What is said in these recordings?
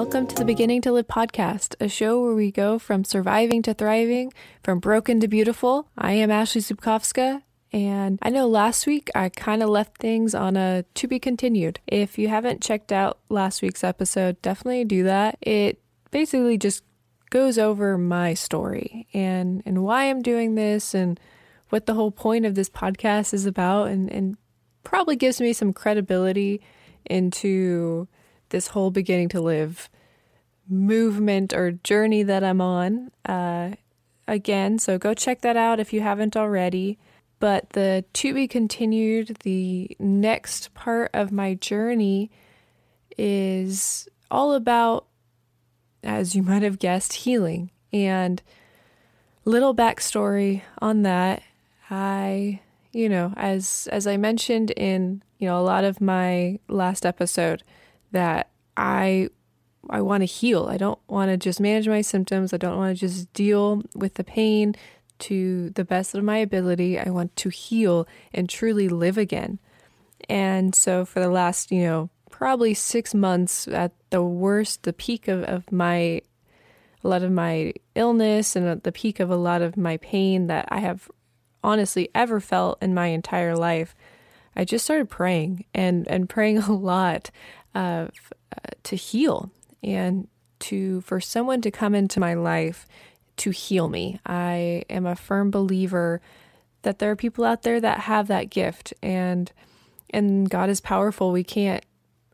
welcome to the Beginning to Live podcast, a show where we go from surviving to thriving, from broken to beautiful. I am Ashley Zubkovska, and I know last week I kind of left things on a to be continued. If you haven't checked out last week's episode, definitely do that. It basically just goes over my story and and why I'm doing this and what the whole point of this podcast is about and and probably gives me some credibility into this whole beginning to live movement or journey that I'm on. Uh, again, so go check that out if you haven't already. But the to be continued, the next part of my journey is all about, as you might have guessed, healing. And little backstory on that. I, you know, as as I mentioned in, you know, a lot of my last episode, that I I want to heal. I don't want to just manage my symptoms. I don't want to just deal with the pain to the best of my ability. I want to heal and truly live again. And so for the last, you know, probably six months at the worst, the peak of, of my a lot of my illness and at the peak of a lot of my pain that I have honestly ever felt in my entire life, I just started praying and and praying a lot of uh, to heal and to for someone to come into my life to heal me. I am a firm believer that there are people out there that have that gift and and God is powerful. We can't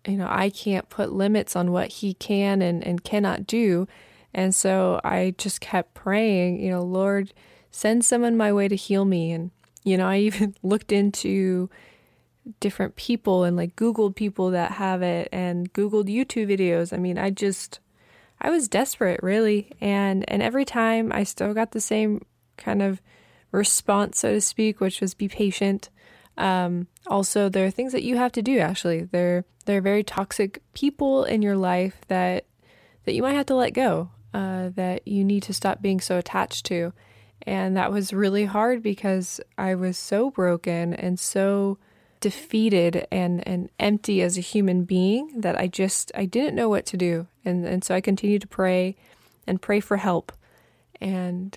you know, I can't put limits on what he can and, and cannot do. And so I just kept praying, you know, Lord, send someone my way to heal me. And, you know, I even looked into different people and like Googled people that have it and Googled YouTube videos. I mean, I just, I was desperate really. And, and every time I still got the same kind of response, so to speak, which was be patient. Um, also, there are things that you have to do. Actually, there there are very toxic people in your life that that you might have to let go. Uh, that you need to stop being so attached to, and that was really hard because I was so broken and so defeated and, and empty as a human being that I just I didn't know what to do. And and so I continued to pray and pray for help. And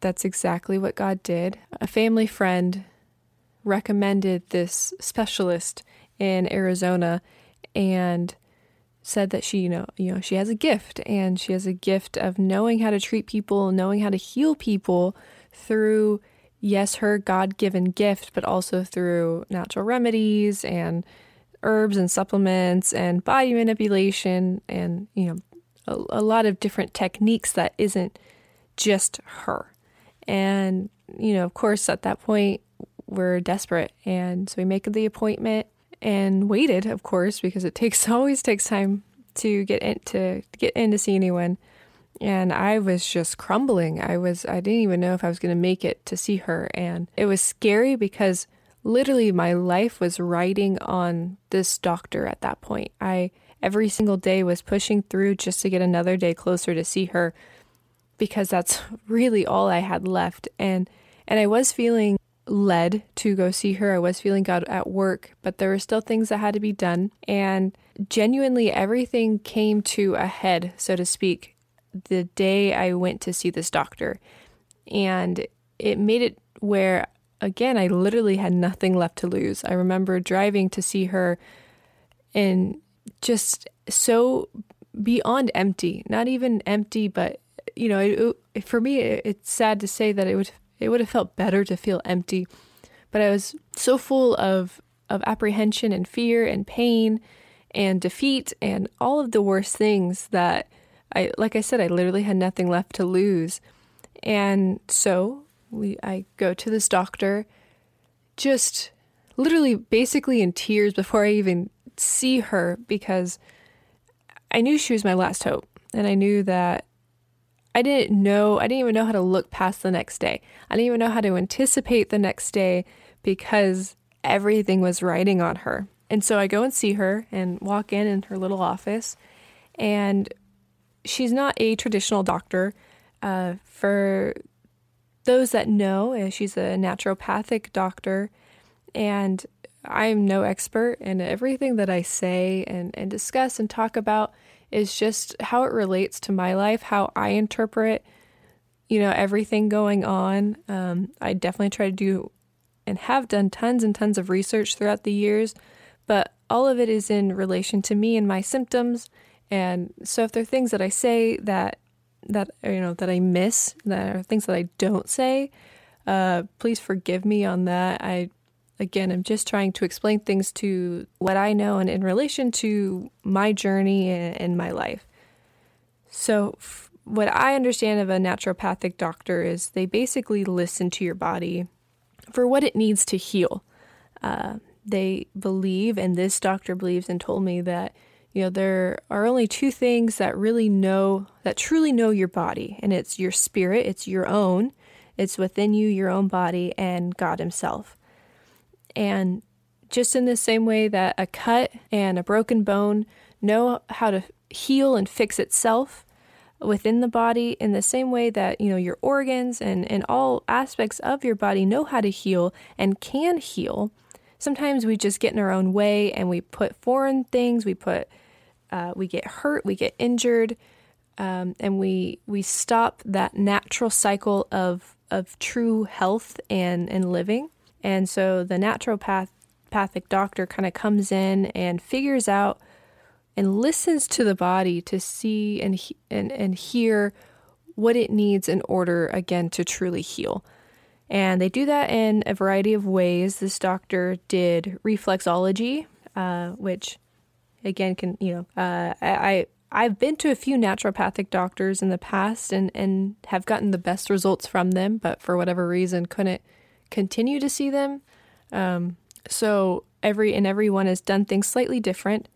that's exactly what God did. A family friend recommended this specialist in Arizona and said that she, you know, you know, she has a gift and she has a gift of knowing how to treat people, knowing how to heal people through yes, her God given gift, but also through natural remedies and herbs and supplements and body manipulation and, you know, a, a lot of different techniques that isn't just her. And, you know, of course, at that point, we're desperate. And so we make the appointment and waited, of course, because it takes always takes time to get in to get in to see anyone and I was just crumbling. I was I didn't even know if I was going to make it to see her and it was scary because literally my life was riding on this doctor at that point. I every single day was pushing through just to get another day closer to see her because that's really all I had left and and I was feeling led to go see her. I was feeling God at work, but there were still things that had to be done and genuinely everything came to a head, so to speak, the day I went to see this doctor. And it made it where, again, I literally had nothing left to lose. I remember driving to see her and just so beyond empty, not even empty, but you know, it, it, for me, it, it's sad to say that it would it would have felt better to feel empty, but I was so full of of apprehension and fear and pain and defeat and all of the worst things that I like I said, I literally had nothing left to lose. And so we I go to this doctor just literally basically in tears before I even see her because I knew she was my last hope. And I knew that I didn't know, I didn't even know how to look past the next day. I didn't even know how to anticipate the next day because everything was riding on her. And so I go and see her and walk in in her little office. And she's not a traditional doctor. Uh, for those that know, uh, she's a naturopathic doctor, and I'm no expert, and everything that I say and, and discuss and talk about is just how it relates to my life, how I interpret, you know, everything going on. Um, I definitely try to do and have done tons and tons of research throughout the years, but all of it is in relation to me and my symptoms. And so if there are things that I say that that you know that I miss, that are things that I don't say, uh, please forgive me on that. I again, I'm just trying to explain things to what I know and in relation to my journey and, my life. So, f- what I understand of a naturopathic doctor is they basically listen to your body for what it needs to heal. Uh, they believe, and this doctor believes and told me that you know there are only two things that really know that truly know your body, and it's your spirit, it's your own, it's within you, your own body, and God Himself. And just in the same way that a cut and a broken bone know how to heal and fix itself within the body, in the same way that, you know, your organs and, and all aspects of your body know how to heal and can heal. Sometimes we just get in our own way and we put foreign things, we put, uh, we get hurt, we get injured, um, and we we stop that natural cycle of of true health and and living. And so the naturopathic doctor kind of comes in and figures out and listens to the body to see and, and, and hear what it needs in order, again, to truly heal. And they do that in a variety of ways. This doctor did reflexology, uh, which, again, can, you know, uh, I, I've been to a few naturopathic doctors in the past and, and have gotten the best results from them, but for whatever reason couldn't continue to see them. Um, so every and everyone has done things slightly different.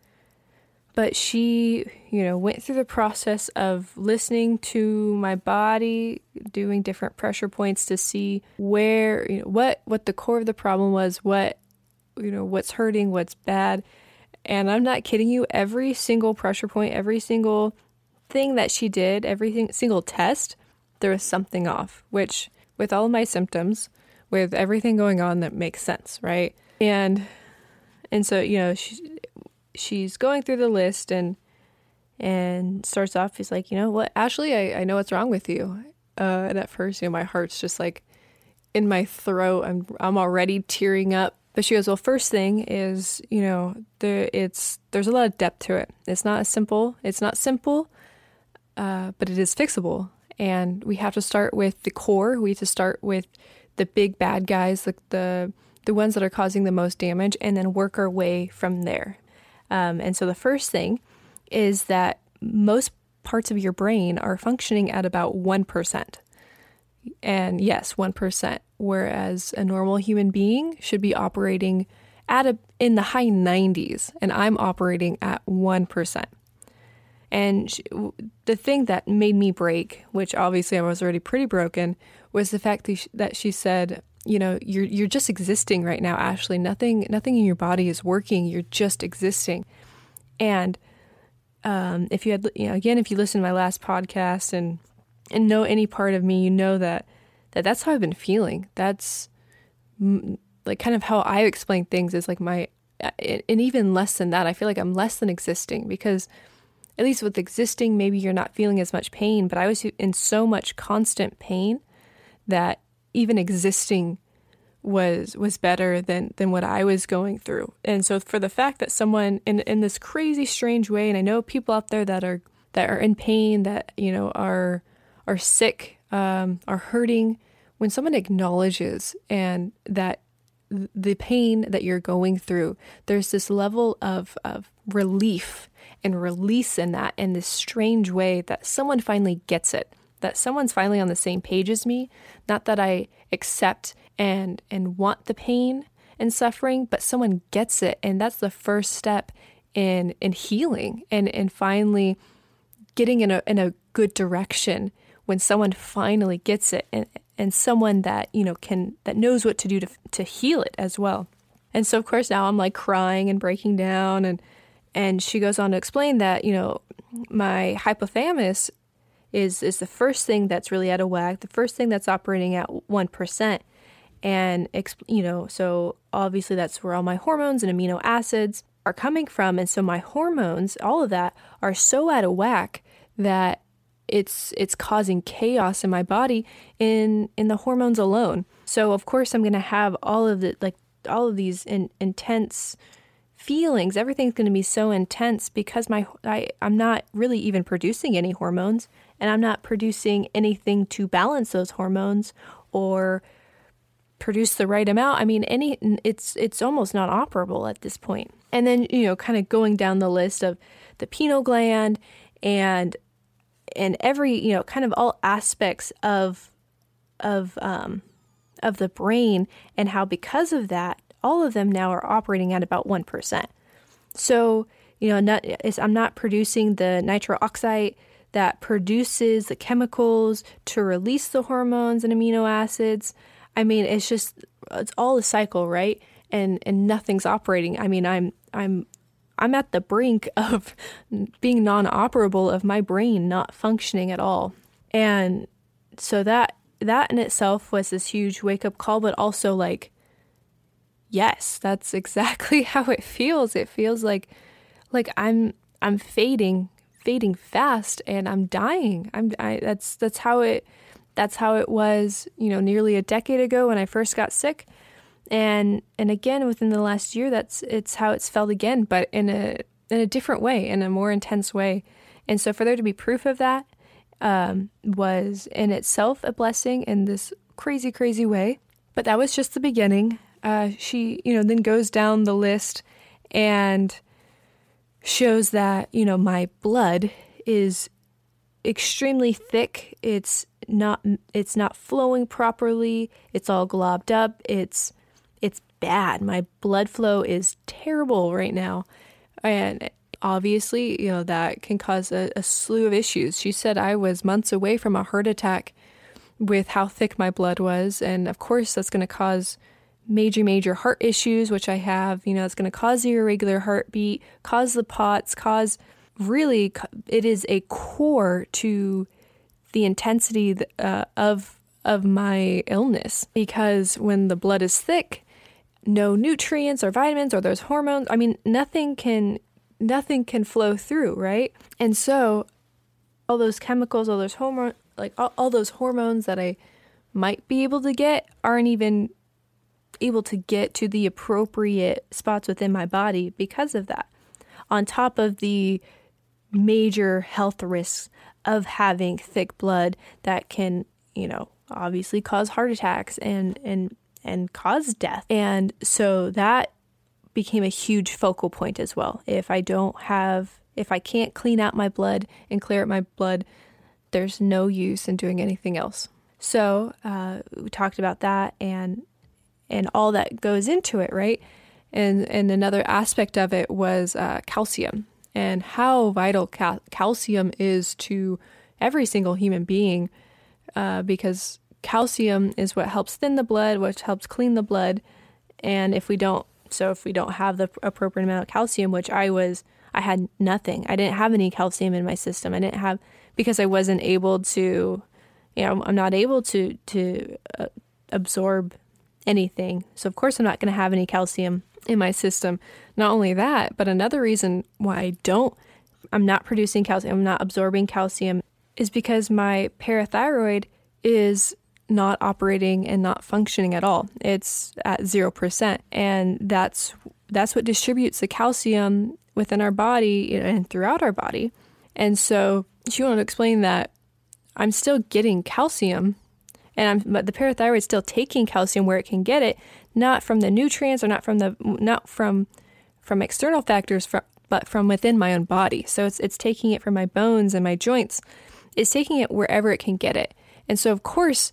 But she, you know, went through the process of listening to my body, doing different pressure points to see where, you know, what what the core of the problem was, what you know, what's hurting, what's bad. And I'm not kidding you, every single pressure point, every single thing that she did, every single test, there was something off, which with all my symptoms, with everything going on that makes sense, right? And and so you know she, she's going through the list and and starts off. He's like, you know what, Ashley, I, I know what's wrong with you. Uh, and at first, you know, my heart's just like in my throat. I'm I'm already tearing up. But she goes, well, first thing is, you know, there it's there's a lot of depth to it. It's not simple. It's not simple, uh, but it is fixable. And we have to start with the core. We have to start with the big bad guys, the the the ones that are causing the most damage, and then work our way from there. Um, and so the first thing is that most parts of your brain are functioning at about one percent. And yes, one percent. Whereas a normal human being should be operating at a in the high 90s, and I'm operating at one percent. And she, the thing that made me break, which obviously I was already pretty broken, was the fact that she said, you know, you're you're just existing right now, Ashley. Nothing nothing in your body is working. You're just existing. And um, if you had, you know, again, if you listen to my last podcast and and know any part of me, you know that that that's how I've been feeling. That's like kind of how I explain things is like my, and even less than that. I feel like I'm less than existing because at least with existing, maybe you're not feeling as much pain, but I was in so much constant pain that even existing was was better than than what I was going through. And so for the fact that someone in in this crazy strange way and I know people out there that are that are in pain that you know are are sick um, are hurting when someone acknowledges and that the pain that you're going through there's this level of of relief and release in that in this strange way that someone finally gets it, that someone's finally on the same page as me. Not that I accept and and want the pain and suffering, but someone gets it, and that's the first step in in healing and and finally getting in a in a good direction when someone finally gets it and and someone that you know can that knows what to do to to heal it as well. And so of course now I'm like crying and breaking down and and she goes on to explain that, you know, my hypothalamus is is the first thing that's really out of whack, the first thing that's operating at 1%. And you know, so obviously that's where all my hormones and amino acids are coming from. And so my hormones, all of that, are so out of whack that it's it's causing chaos in my body in in the hormones alone. So of course I'm going to have all of the like all of these in, intense feelings. Everything's going to be so intense because my I I'm not really even producing any hormones and I'm not producing anything to balance those hormones or produce the right amount. I mean, any it's it's almost not operable at this point. And then you know, kind of going down the list of the pineal gland and and every you know, kind of all aspects of of um, of the brain, and how because of that, all of them now are operating at about one percent. So you know, not, I'm not producing the nitric oxide that produces the chemicals to release the hormones and amino acids. I mean, it's just it's all a cycle, right? And and nothing's operating. I mean, I'm I'm I'm at the brink of being non-operable of my brain not functioning at all. And so that that in itself was this huge wake-up call, but also like yes, that's exactly how it feels. It feels like like I'm I'm fading, fading fast and I'm dying. I'm I, that's that's how it that's how it was, you know, nearly a decade ago when I first got sick. And and again within the last year that's it's how it's felt again, but in a in a different way, in a more intense way. And so for there to be proof of that um, was in itself a blessing in this crazy, crazy way. But that was just the beginning. Uh, she, you know, then goes down the list and shows that, you know, my blood is extremely thick. It's not it's not flowing properly. It's all globbed up. It's it's bad. My blood flow is terrible right now. And obviously, you know, that can cause a, a slew of issues. She said I was months away from a heart attack with how thick my blood was, and of course that's going to cause major major heart issues which I have, you know, it's going to cause the irregular heartbeat, cause the POTS, cause really it is a core to the intensity uh, of of my illness because when the blood is thick, no nutrients or vitamins or those hormones, I mean nothing can nothing can flow through, right? And so all those chemicals, all those hormone like all, all those hormones that I might be able to get aren't even able to get to the appropriate spots within my body because of that. On top of the major health risks of having thick blood that can, you know, obviously cause heart attacks and and and cause death. And so that became a huge focal point as well. If I don't have if I can't clean out my blood and clear out my blood, there's no use in doing anything else. So uh, we talked about that and and all that goes into it, right? And and another aspect of it was uh, calcium and how vital cal- calcium is to every single human being uh, because calcium is what helps thin the blood, which helps clean the blood. And if we don't, so if we don't have the appropriate amount of calcium, which I was, I had nothing. I didn't have any calcium in my system. I didn't have because I wasn't able to, you know, I'm not able to to uh, absorb anything. So of course I'm not going to have any calcium in my system. Not only that, but another reason why I don't, I'm not producing calcium, I'm not absorbing calcium, is because my parathyroid is not operating and not functioning at all. It's at 0%. And that's that's what distributes the calcium within our body and throughout our body. And so she wanted to explain that I'm still getting calcium and I'm but the parathyroid's still taking calcium where it can get it, not from the nutrients or not from the not from from external factors from, but from within my own body. So it's it's taking it from my bones and my joints. It's taking it wherever it can get it. And so of course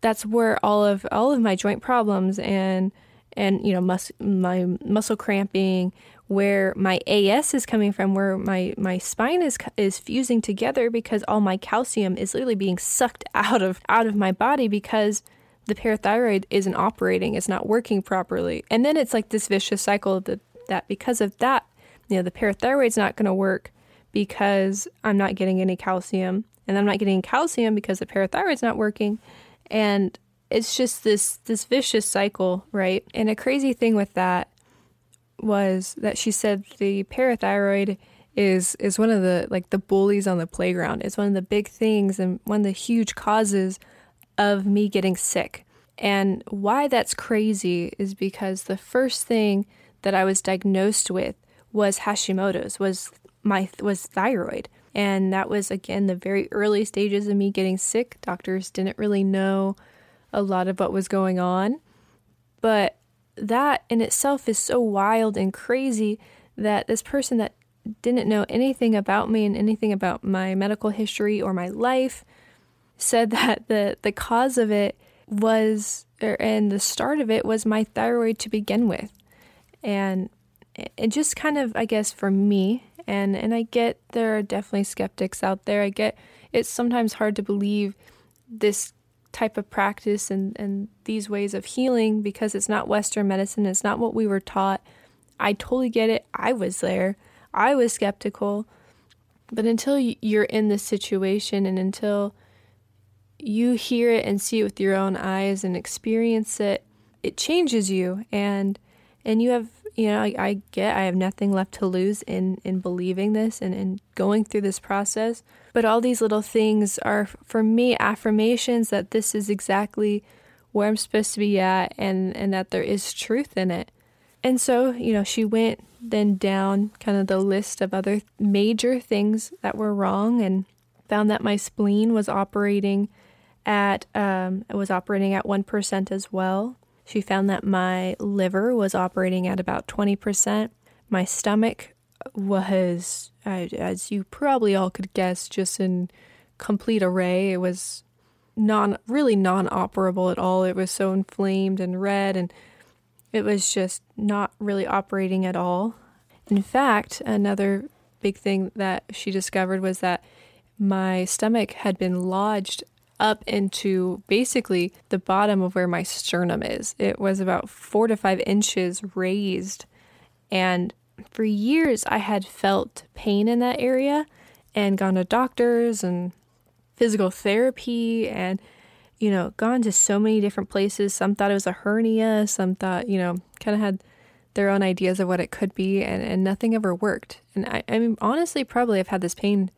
that's where all of all of my joint problems and and you know mus- my muscle cramping where my AS is coming from, where my, my spine is is fusing together because all my calcium is literally being sucked out of out of my body because the parathyroid isn't operating, it's not working properly. And then it's like this vicious cycle that, that because of that, you know, the parathyroid's not going to work because I'm not getting any calcium, and I'm not getting calcium because the parathyroid's not working. And it's just this this vicious cycle, right? And a crazy thing with that was that she said the parathyroid is is one of the like the bullies on the playground. It's one of the big things and one of the huge causes of me getting sick. And why that's crazy is because the first thing that I was diagnosed with was Hashimoto's, was my was thyroid. And that was again the very early stages of me getting sick. Doctors didn't really know a lot of what was going on. But that in itself is so wild and crazy that this person that didn't know anything about me and anything about my medical history or my life said that the the cause of it was or, and the start of it was my thyroid to begin with. And it just kind of i guess for me and and i get there are definitely skeptics out there. I get it's sometimes hard to believe this type of practice and and these ways of healing because it's not western medicine it's not what we were taught. I totally get it. I was there. I was skeptical. But until you're in this situation and until you hear it and see it with your own eyes and experience it, it changes you. And and you have you know I, I get I have nothing left to lose in in believing this and in going through this process. But all these little things are for me affirmations that this is exactly where I'm supposed to be at and and that there is truth in it. And so, you know, she went then down kind of the list of other major things that were wrong and found that my spleen was operating at um, it was operating at 1% as well. She found that my liver was operating at about 20%. My stomach was, as you probably all could guess, just in complete array. It was non really non-operable at all. It was so inflamed and red and it was just not really operating at all. In fact, another big thing that she discovered was that my stomach had been lodged up into basically the bottom of where my sternum is. It was about four to five inches raised. And for years, I had felt pain in that area and gone to doctors and physical therapy and, you know, gone to so many different places. Some thought it was a hernia, some thought, you know, kind of had their own ideas of what it could be, and, and nothing ever worked. And I, I mean, honestly, probably I've had this pain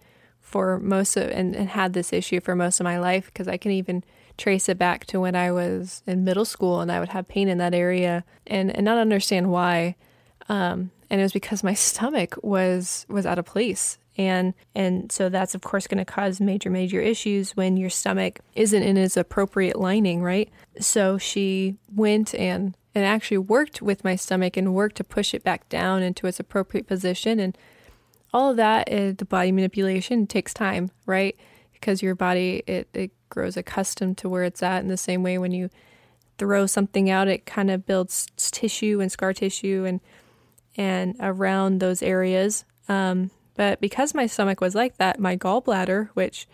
for most of and, and had this issue for most of my life because I can even trace it back to when I was in middle school and I would have pain in that area and, and not understand why. Um, and it was because my stomach was was out of place and and so that's of course going to cause major major issues when your stomach isn't in its appropriate lining right so she went and and actually worked with my stomach and worked to push it back down into its appropriate position and all of that is the body manipulation takes time, right? Because your body it, it grows accustomed to where it's at in the same way when you throw something out, it kind of builds tissue and scar tissue and and around those areas. Um, but because my stomach was like that, my gallbladder, which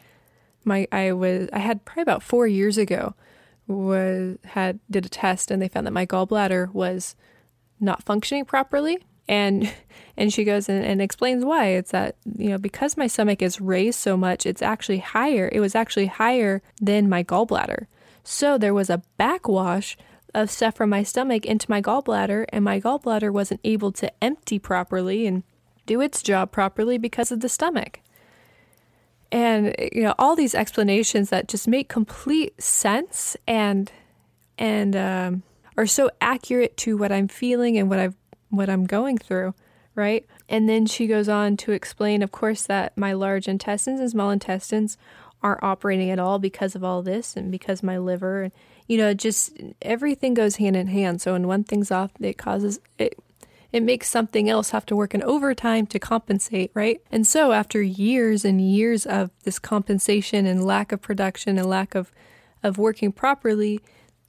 my I was I had probably about four years ago, was had did a test and they found that my gallbladder was not functioning properly and and she goes and, and explains why. It's that you know because my stomach is raised so much it's actually higher it was actually higher than my gallbladder. So there was a backwash of stuff from my stomach into my gallbladder and my gallbladder wasn't able to empty properly and do its job properly because of the stomach. And you know all these explanations that just make complete sense and and um, are so accurate to what I'm feeling and what I've what I'm going through, right? And then she goes on to explain, of course, that my large intestines and small intestines aren't operating at all because of all this and because my liver and you know just everything goes hand in hand. So when one thing's off it causes it it makes something else have to work in overtime to compensate right? And so after years and years of this compensation and lack of production and lack of of working properly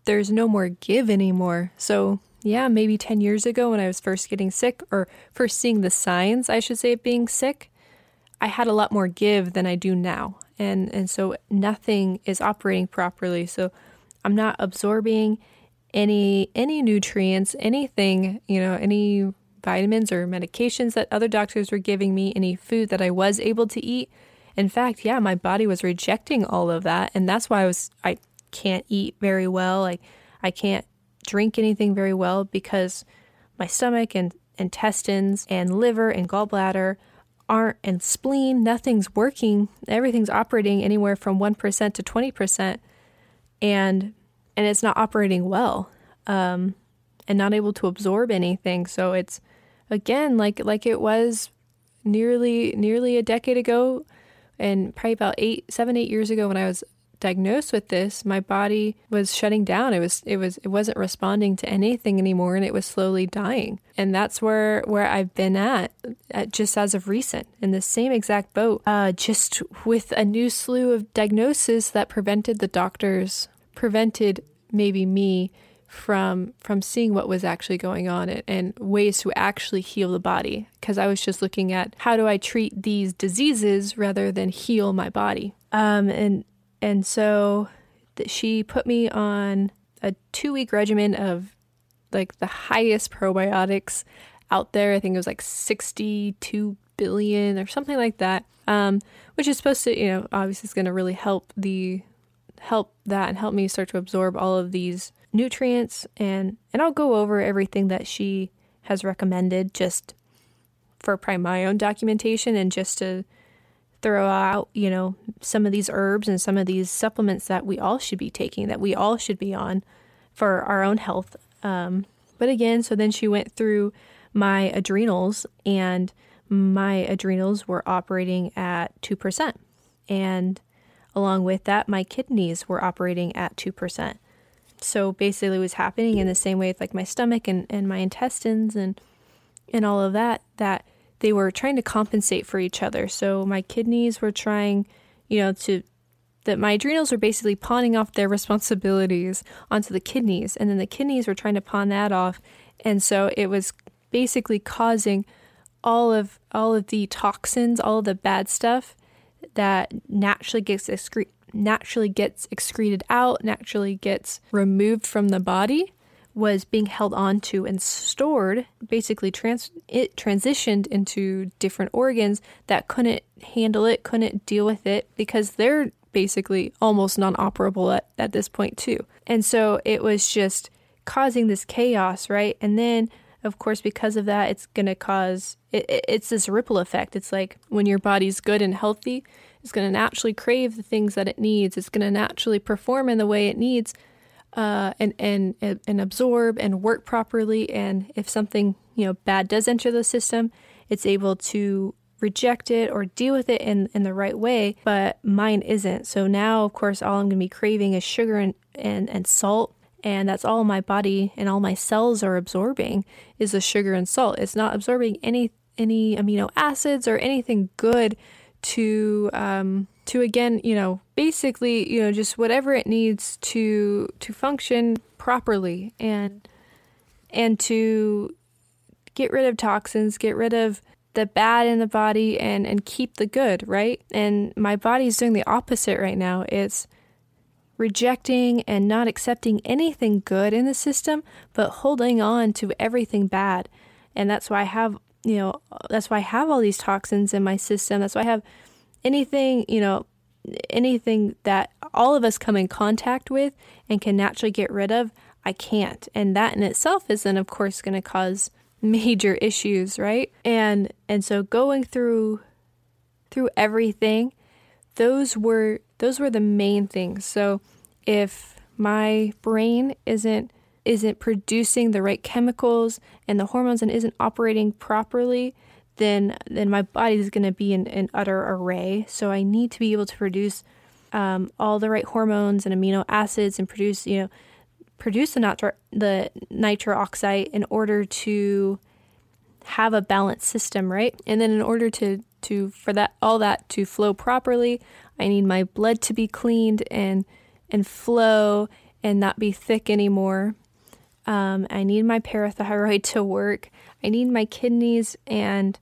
there's no more give anymore. So yeah, maybe 10 years ago when I was first getting sick, or first seeing the signs, I should say, of being sick, I had a lot more give than I do now. And, and so nothing is operating properly. So I'm not absorbing any any nutrients, anything, you know, any vitamins or medications that other doctors were giving me, any food that I was able to eat. In fact, yeah, my body was rejecting all of that, and that's why I was I can't eat very well. I I can't drink anything very well because my stomach and intestines and liver and gallbladder aren't and spleen, nothing's working. Everything's operating anywhere from 1% to 20% and and it's not operating well. Um, and not able to absorb anything. So it's again like like it was nearly nearly a decade ago and probably about eight seven eight years ago when I was diagnosed with this, my body was shutting down. It was it was it wasn't responding to anything anymore and it was slowly dying. And that's where where I've been at, at just as of recent in the same exact boat. Uh, just with a new slew of diagnoses that prevented the doctors prevented maybe me from from seeing what was actually going on and, and ways to actually heal the body because I was just looking at how do I treat these diseases rather than heal my body. Um, and and so th- she put me on a two week regimen of like the highest probiotics out there. I think it was like 62 billion or something like that. Um, which is supposed to, you know, obviously is going to really help the help that and help me start to absorb all of these nutrients and and I'll go over everything that she has recommended just for probably my own documentation and just to throw out, you know, some of these herbs and some of these supplements that we all should be taking, that we all should be on for our own health. Um, but again, so then she went through my adrenals, and my adrenals were operating at 2%. And along with that, my kidneys were operating at 2%. So basically, it was happening in the same way with like my stomach and, and my intestines and and all of that, that they were trying to compensate for each other. So my kidneys were trying, you know, to that my adrenals were basically pawning off their responsibilities onto the kidneys, and then the kidneys were trying to pawn that off, and so it was basically causing all of all of the toxins, all of the bad stuff that naturally gets excre- naturally gets excreted out, naturally gets removed from the body was being held onto and stored, basically trans- it transitioned into different organs that couldn't handle it, couldn't deal with it because they're basically almost non-operable at, at this point too. And so it was just causing this chaos, right? And then of course because of that it's going to cause it, it, it's this ripple effect. It's like when your body's good and healthy, it's going to naturally crave the things that it needs. It's going to naturally perform in the way it needs uh, and and and absorb and work properly. And if something you know bad does enter the system, it's able to reject it or deal with it in, in the right way, but mine isn't. So now, of course, all I'm going to be craving is sugar and, and, and salt. And that's all my body and all my cells are absorbing is the sugar and salt. It's not absorbing any any amino acids or anything good to um, to again, you know, basically, you know, just whatever it needs to to function properly and and to get rid of toxins, get rid of the bad in the body and and keep the good, right? And my body is doing the opposite right now. It's rejecting and not accepting anything good in the system, but holding on to everything bad. And that's why I have, you know, that's why I have all these toxins in my system. That's why I have anything, you know, anything that all of us come in contact with and can naturally get rid of, I can't. And that in itself is then of course going to cause major issues, right? And and so going through through everything, those were those were the main things. So if my brain isn't isn't producing the right chemicals and the hormones and isn't operating properly, then then my body is going to be in an utter array. So I need to be able to produce um, all the right hormones and amino acids and produce you know produce the nitro the nitro oxide in order to have a balanced system, right? And then in order to to for that all that to flow properly, I need my blood to be cleaned and and flow and not be thick anymore. Um, I need my parathyroid to work. I need my kidneys and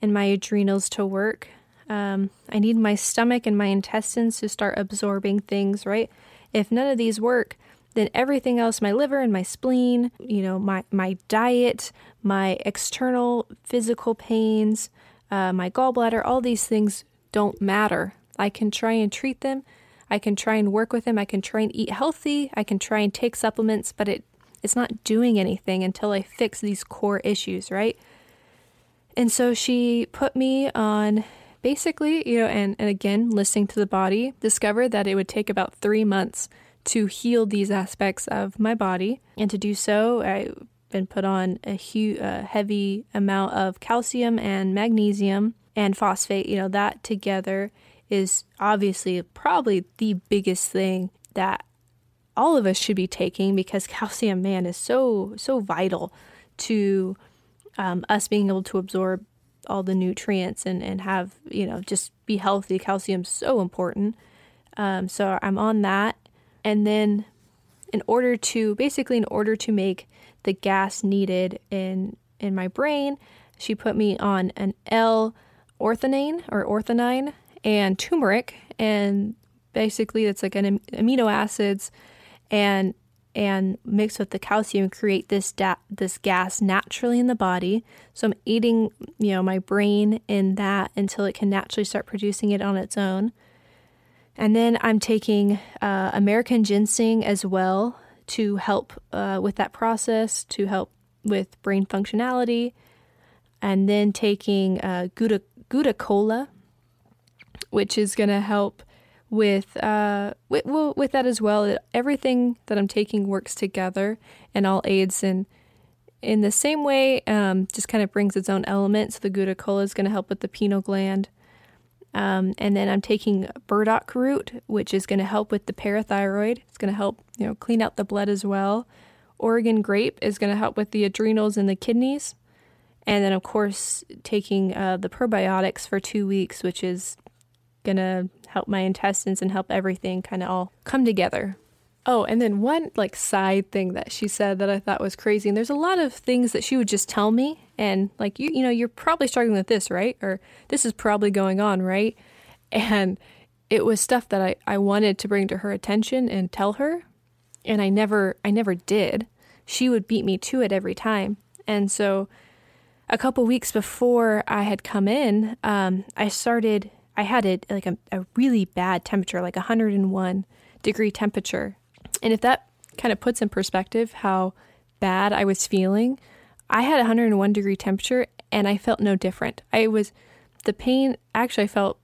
and my adrenals to work. Um, I need my stomach and my intestines to start absorbing things, right? If none of these work, then everything else, my liver and my spleen, you know, my, my diet, my external physical pains, uh, my gallbladder, all these things don't matter. I can try and treat them. I can try and work with them. I can try and eat healthy. I can try and take supplements, but it it's not doing anything until I fix these core issues, right? And so she put me on basically, you know, and, and again, listening to the body, discovered that it would take about three months to heal these aspects of my body. And to do so, I've been put on a huge, uh, heavy amount of calcium and magnesium and phosphate. You know, that together is obviously probably the biggest thing that all of us should be taking because calcium, man, is so, so vital to um, us being able to absorb all the nutrients and, and have, you know, just be healthy. Calcium's so important. Um, so I'm on that. And then in order to basically in order to make the gas needed in in my brain, she put me on an L orthoninine or orthonine and turmeric and basically it's like an amino acids and and mixed with the calcium create this da- this gas naturally in the body. So I'm eating, you know, my brain in that until it can naturally start producing it on its own. And then I'm taking uh, American ginseng as well to help uh, with that process, to help with brain functionality. And then taking uh, Gotu Kola, which is going to help with uh with, well, with that as well. Everything that I'm taking works together and all aids in in the same way. Um, just kind of brings its own element. So the Gotu Kola is going to help with the pineal gland. Um, and then I'm taking burdock root, which is going to help with the parathyroid. It's going to help you know clean out the blood as well. Oregon grape is going to help with the adrenals and the kidneys. And then, of course, taking uh, the probiotics for two weeks, which is going to help my intestines and help everything kind of all come together. Oh, and then one like side thing that she said that I thought was crazy. And there's a lot of things that she would just tell me and like you you know, you're probably struggling with this, right? Or this is probably going on, right? And it was stuff that I, I wanted to bring to her attention and tell her. And I never I never did. She would beat me to it every time. And so a couple weeks before I had come in, um, I started I had it like a, a really bad temperature, like 101 degree temperature. And if that kind of puts in perspective how bad I was feeling, I had 101 degree temperature and I felt no different. I was the pain actually I felt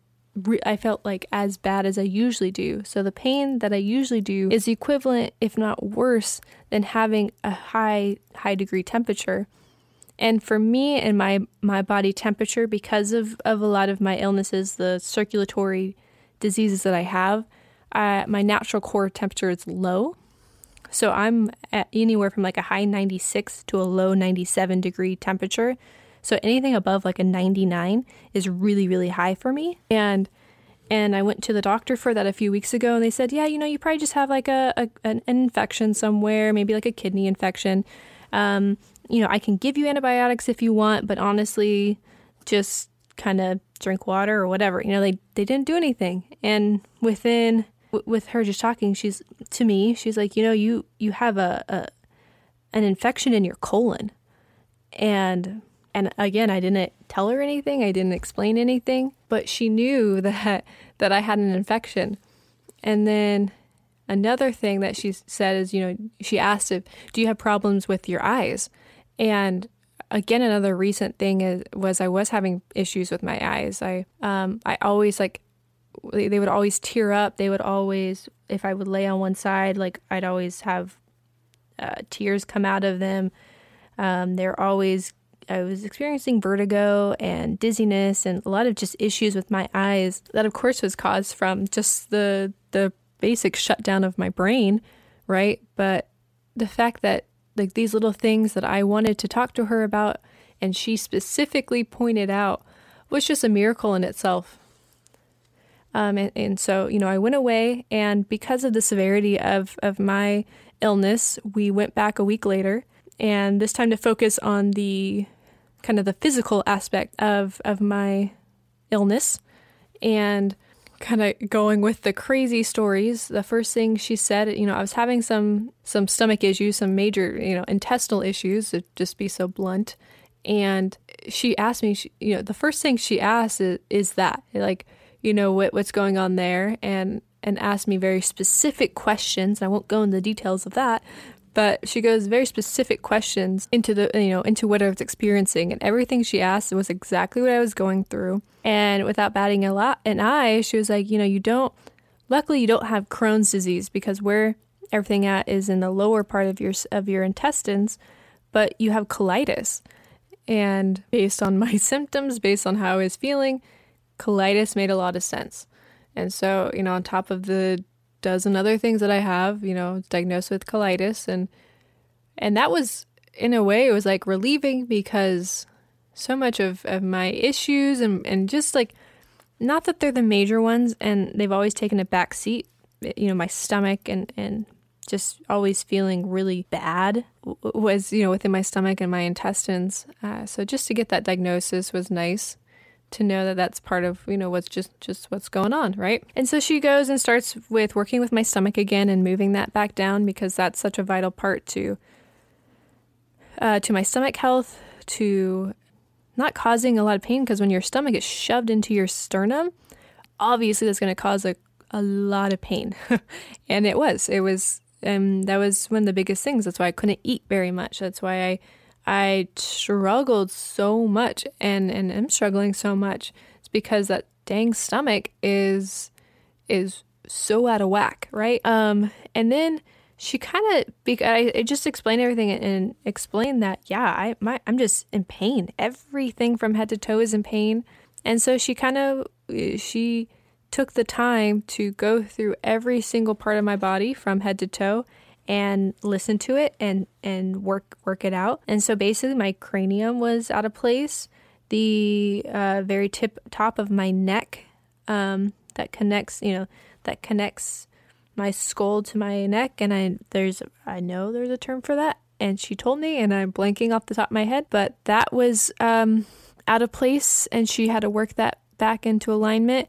I felt like as bad as I usually do. So the pain that I usually do is equivalent if not worse than having a high high degree temperature. And for me and my, my body temperature, because of, of a lot of my illnesses, the circulatory diseases that I have, uh, my natural core temperature is low. So I'm at anywhere from like a high 96 to a low 97 degree temperature. So anything above like a 99 is really, really high for me. And and I went to the doctor for that a few weeks ago, and they said, yeah, you know, you probably just have like a, a an infection somewhere, maybe like a kidney infection. Um, you know, I can give you antibiotics if you want, but honestly, just kind of drink water or whatever. You know, they, they didn't do anything. And within, w- with her just talking, she's, to me, she's like, you know, you, you have a, a an infection in your colon. And, and again, I didn't tell her anything. I didn't explain anything, but she knew that, that I had an infection. And then another thing that she said is, you know, she asked if, do you have problems with your eyes? And again, another recent thing is, was I was having issues with my eyes. I um, I always like they would always tear up. They would always if I would lay on one side, like I'd always have uh, tears come out of them. Um, they're always I was experiencing vertigo and dizziness and a lot of just issues with my eyes. That of course was caused from just the the basic shutdown of my brain, right? But the fact that like these little things that I wanted to talk to her about and she specifically pointed out was just a miracle in itself. Um, and, and so, you know, I went away, and because of the severity of, of my illness, we went back a week later, and this time to focus on the kind of the physical aspect of, of my illness. And kind of going with the crazy stories, the first thing she said, you know, I was having some some stomach issues, some major, you know, intestinal issues, to just be so blunt. And she asked me, she, you know, the first thing she asked is, is that, like, you know, what what's going on there, and and asked me very specific questions. I won't go into the details of that, but she goes very specific questions into the you know into what I was experiencing, and everything she asked was exactly what I was going through. And without batting a lot an eye, she was like, you know, you don't. Luckily, you don't have Crohn's disease because where everything at is in the lower part of your of your intestines, but you have colitis. And based on my symptoms, based on how I was feeling, colitis made a lot of sense. And so, you know, on top of the dozen other things that I have, you know, diagnosed with colitis and and that was in a way it was like relieving because so much of, of my issues and, and just like not that they're the major ones and they've always taken a back seat you know my stomach and and just always feeling really bad was you know within my stomach and my intestines. Uh, so just to get that diagnosis was nice to know that that's part of you know what's just just what's going on right? And so she goes and starts with working with my stomach again and moving that back down because that's such a vital part to uh, to my stomach health to not causing a lot of pain because when your stomach is shoved into your sternum obviously that's going to cause a, a lot of pain and it was it was and um, that was one of the biggest things that's why i couldn't eat very much that's why i I struggled so much and and am struggling so much. It's because that dang stomach is is so out of whack, right? Um, and then she kind of I, I just explained everything and explained that yeah, I my I'm just in pain. Everything from head to toe is in pain, and so she kind of she took the time to go through every single part of my body from head to toe and listen to it and and work work it out. And so basically, my cranium was out of place. The uh, very tip top of my neck um, that connects, you know, that connects my skull to my neck, and I there's I know there's a term for that, and she told me, and I'm blanking off the top of my head, but that was um, out of place, and she had to work that back into alignment.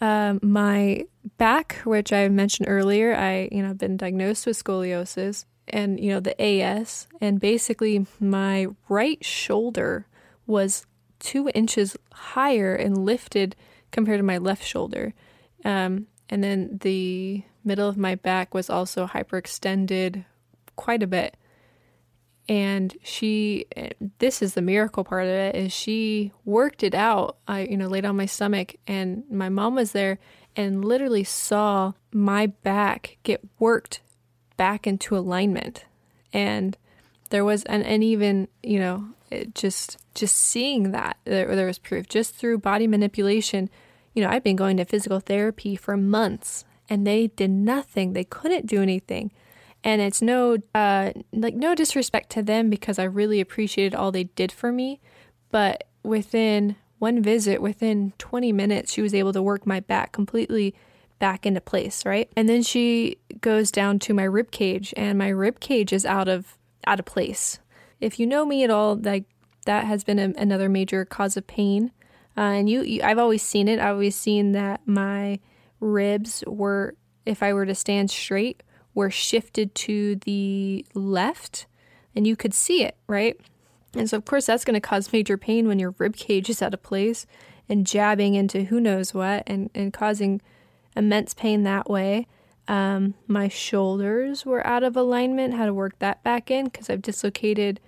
Um, my back, which I mentioned earlier, I you know I've been diagnosed with scoliosis and you know the AS, and basically my right shoulder was two inches higher and lifted compared to my left shoulder, um, and then the middle of my back was also hyperextended quite a bit. And she, this is the miracle part of it, is she worked it out. I, you know, laid on my stomach, and my mom was there, and literally saw my back get worked back into alignment. And there was an and even, you know, just just seeing that there, there was proof just through body manipulation. You know, I've been going to physical therapy for months and they did nothing. They couldn't do anything. And it's no uh like no disrespect to them because I really appreciated all they did for me, but within one visit, within 20 minutes, she was able to work my back completely back into place, right? And then she goes down to my rib cage, and my rib cage is out of out of place. If you know me at all, like that has been a, another major cause of pain. Uh, and you, you, I've always seen it. I've always seen that my ribs were, if I were to stand straight, were shifted to the left, and you could see it, right? And so, of course, that's going to cause major pain when your rib cage is out of place and jabbing into who knows what and, and causing immense pain that way. Um, my shoulders were out of alignment, had to work that back in because I've dislocated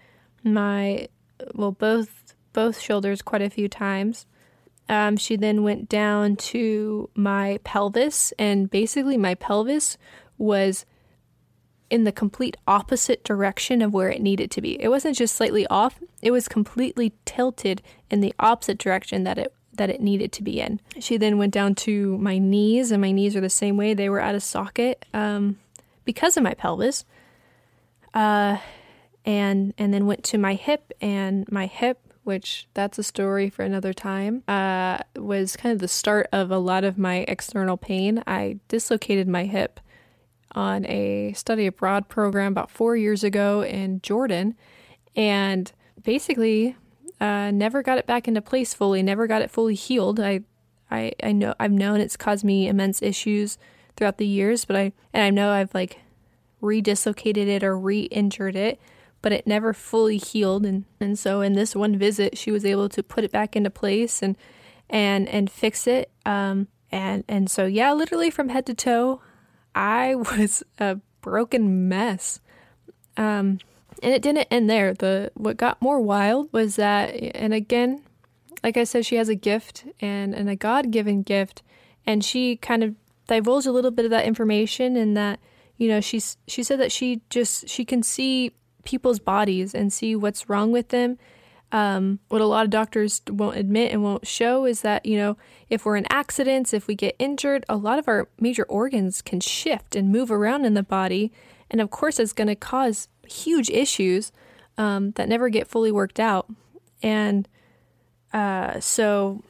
my, well, both both shoulders quite a few times. Um, she then went down to my pelvis, and basically, my pelvis was in the complete opposite direction of where it needed to be. It wasn't just slightly off, it was completely tilted in the opposite direction that it that it needed to be in. She then went down to my knees, and my knees are the same way. They were out of socket um, because of my pelvis. Uh, and and then went to my hip, and my hip, which that's a story for another time, uh, was kind of the start of a lot of my external pain. I dislocated my hip on a study abroad program about four years ago in Jordan, and basically uh, never got it back into place fully. Never got it fully healed. I, I, I know I've known it's caused me immense issues throughout the years, but I and I know I've like re-dislocated it or re-injured it, but it never fully healed. And and so in this one visit, she was able to put it back into place and and and fix it. Um, and and so yeah, literally from head to toe, I was a broken mess. Um, and it didn't end there. The what got more wild was that, and again, like I said, she has a gift and and a God given gift, and she kind of divulged a little bit of that information in that you know she's she said that she just she can see people's bodies and see what's wrong with them um, what a lot of doctors won't admit and won't show is that, you know, if we're in accidents, if we get injured, a lot of our major organs can shift and move around in the body. And of course, it's going to cause huge issues um, that never get fully worked out. And uh, so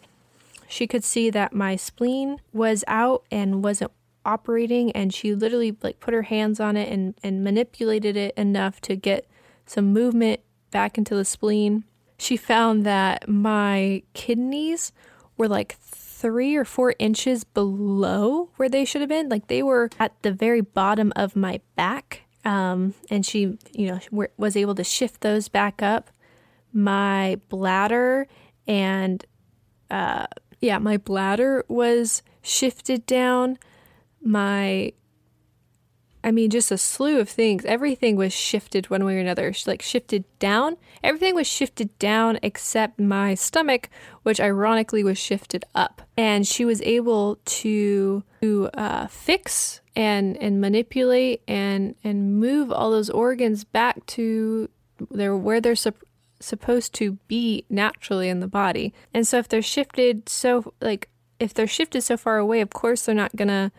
she could see that my spleen was out and wasn't operating. And she literally like put her hands on it and, and manipulated it enough to get some movement back into the spleen she found that my kidneys were like three or four inches below where they should have been. Like they were at the very bottom of my back. Um, and she, you know, was able to shift those back up. My bladder and, uh, yeah, my bladder was shifted down. My I mean, just a slew of things. Everything was shifted one way or another. Like shifted down. Everything was shifted down except my stomach, which ironically was shifted up. And she was able to, to uh, fix and and manipulate and and move all those organs back to their where they're sup- supposed to be naturally in the body. And so if they're shifted so like if they're shifted so far away, of course they're not gonna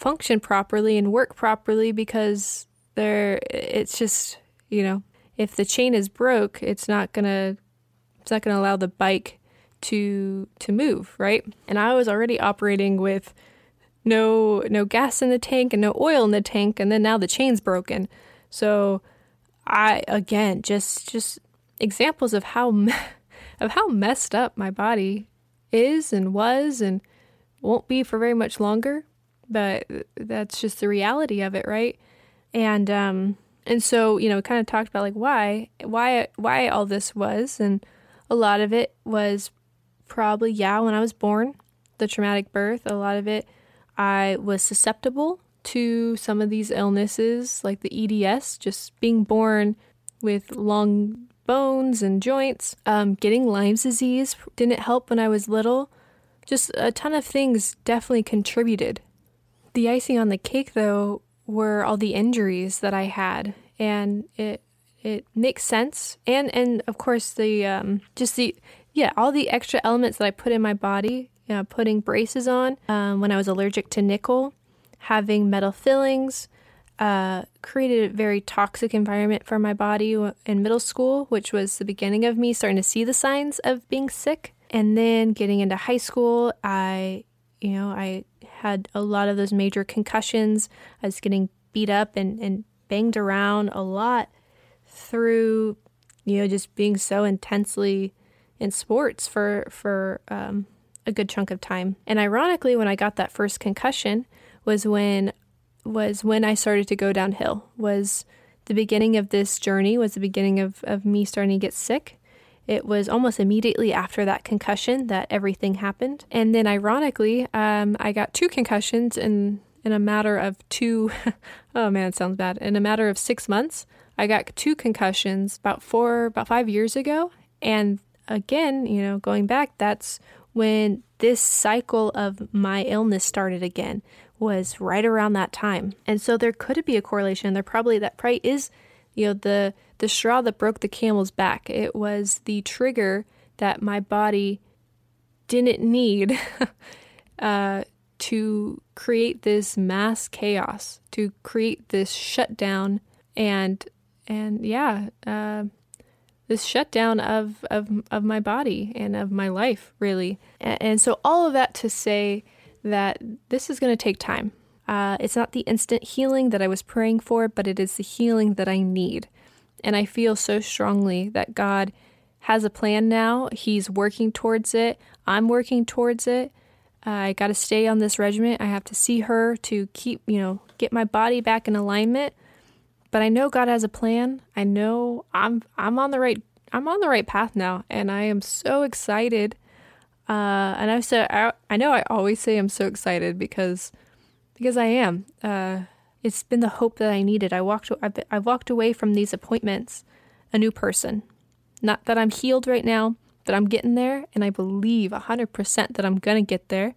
function properly and work properly because they're it's just you know if the chain is broke it's not gonna it's not gonna allow the bike to to move right? And i was already operating with no no gas in the tank and no oil in the tank and then now the chain's broken. So i again just just examples of how of how messed up my body is and was and won't be for very much longer but that's just the reality of it, right? And um and so, you know, kind of talked about like why why why all this was and a lot of it was probably yeah, when I was born, the traumatic birth, a lot of it I was susceptible to some of these illnesses like the EDS, just being born with long bones and joints. Um, getting Lyme's disease didn't help when I was little. Just a ton of things definitely contributed the icing on the cake, though, were all the injuries that I had, and it it makes sense. And and of course the um, just the yeah all the extra elements that I put in my body, you know, putting braces on um, when I was allergic to nickel, having metal fillings. Uh, created a very toxic environment for my body in middle school, which was the beginning of me starting to see the signs of being sick. And then getting into high school, I, you know, I had a lot of those major concussions. I was getting beat up and, and banged around a lot through, you know, just being so intensely in sports for for um, a good chunk of time. And ironically, when I got that first concussion, was when was when I started to go downhill. Was the beginning of this journey. Was the beginning of of me starting to get sick. It was almost immediately after that concussion that everything happened. And then, ironically, um, I got two concussions in in a matter of two. oh man, it sounds bad. In a matter of six months, I got two concussions about four, about five years ago. And again, you know, going back, that's when this cycle of my illness started again was right around that time. And so there could be a correlation. There probably that probably is, you know, the the straw that broke the camel's back. It was the trigger that my body didn't need uh, to create this mass chaos, to create this shutdown, and and yeah, uh, this shutdown of, of of my body and of my life, really. And, and so all of that to say that this is going to take time. Uh, it's not the instant healing that I was praying for, but it is the healing that I need. And I feel so strongly that God has a plan now. He's working towards it. I'm working towards it. I got to stay on this regiment. I have to see her to keep, you know, get my body back in alignment. But I know God has a plan. I know I'm I'm on the right I'm on the right path now, and I am so excited. Uh, and I've said I, I know I always say I'm so excited because because I am. Uh, it's been the hope that I needed. I walked I've, I've walked away from these appointments a new person. Not that I'm healed right now, but I'm getting there and I believe 100% that I'm going to get there.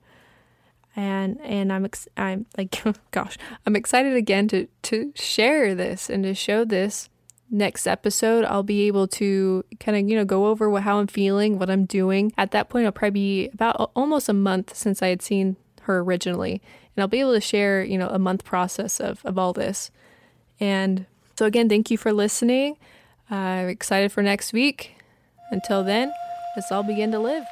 And and I'm ex- I'm like gosh, I'm excited again to to share this and to show this next episode i'll be able to kind of you know go over how i'm feeling what i'm doing at that point it'll probably be about almost a month since i had seen her originally and I'll be able to share, you know, a month process of, of all this. And so again, thank you for listening. I'm excited for next week. Until then, let's all begin to live.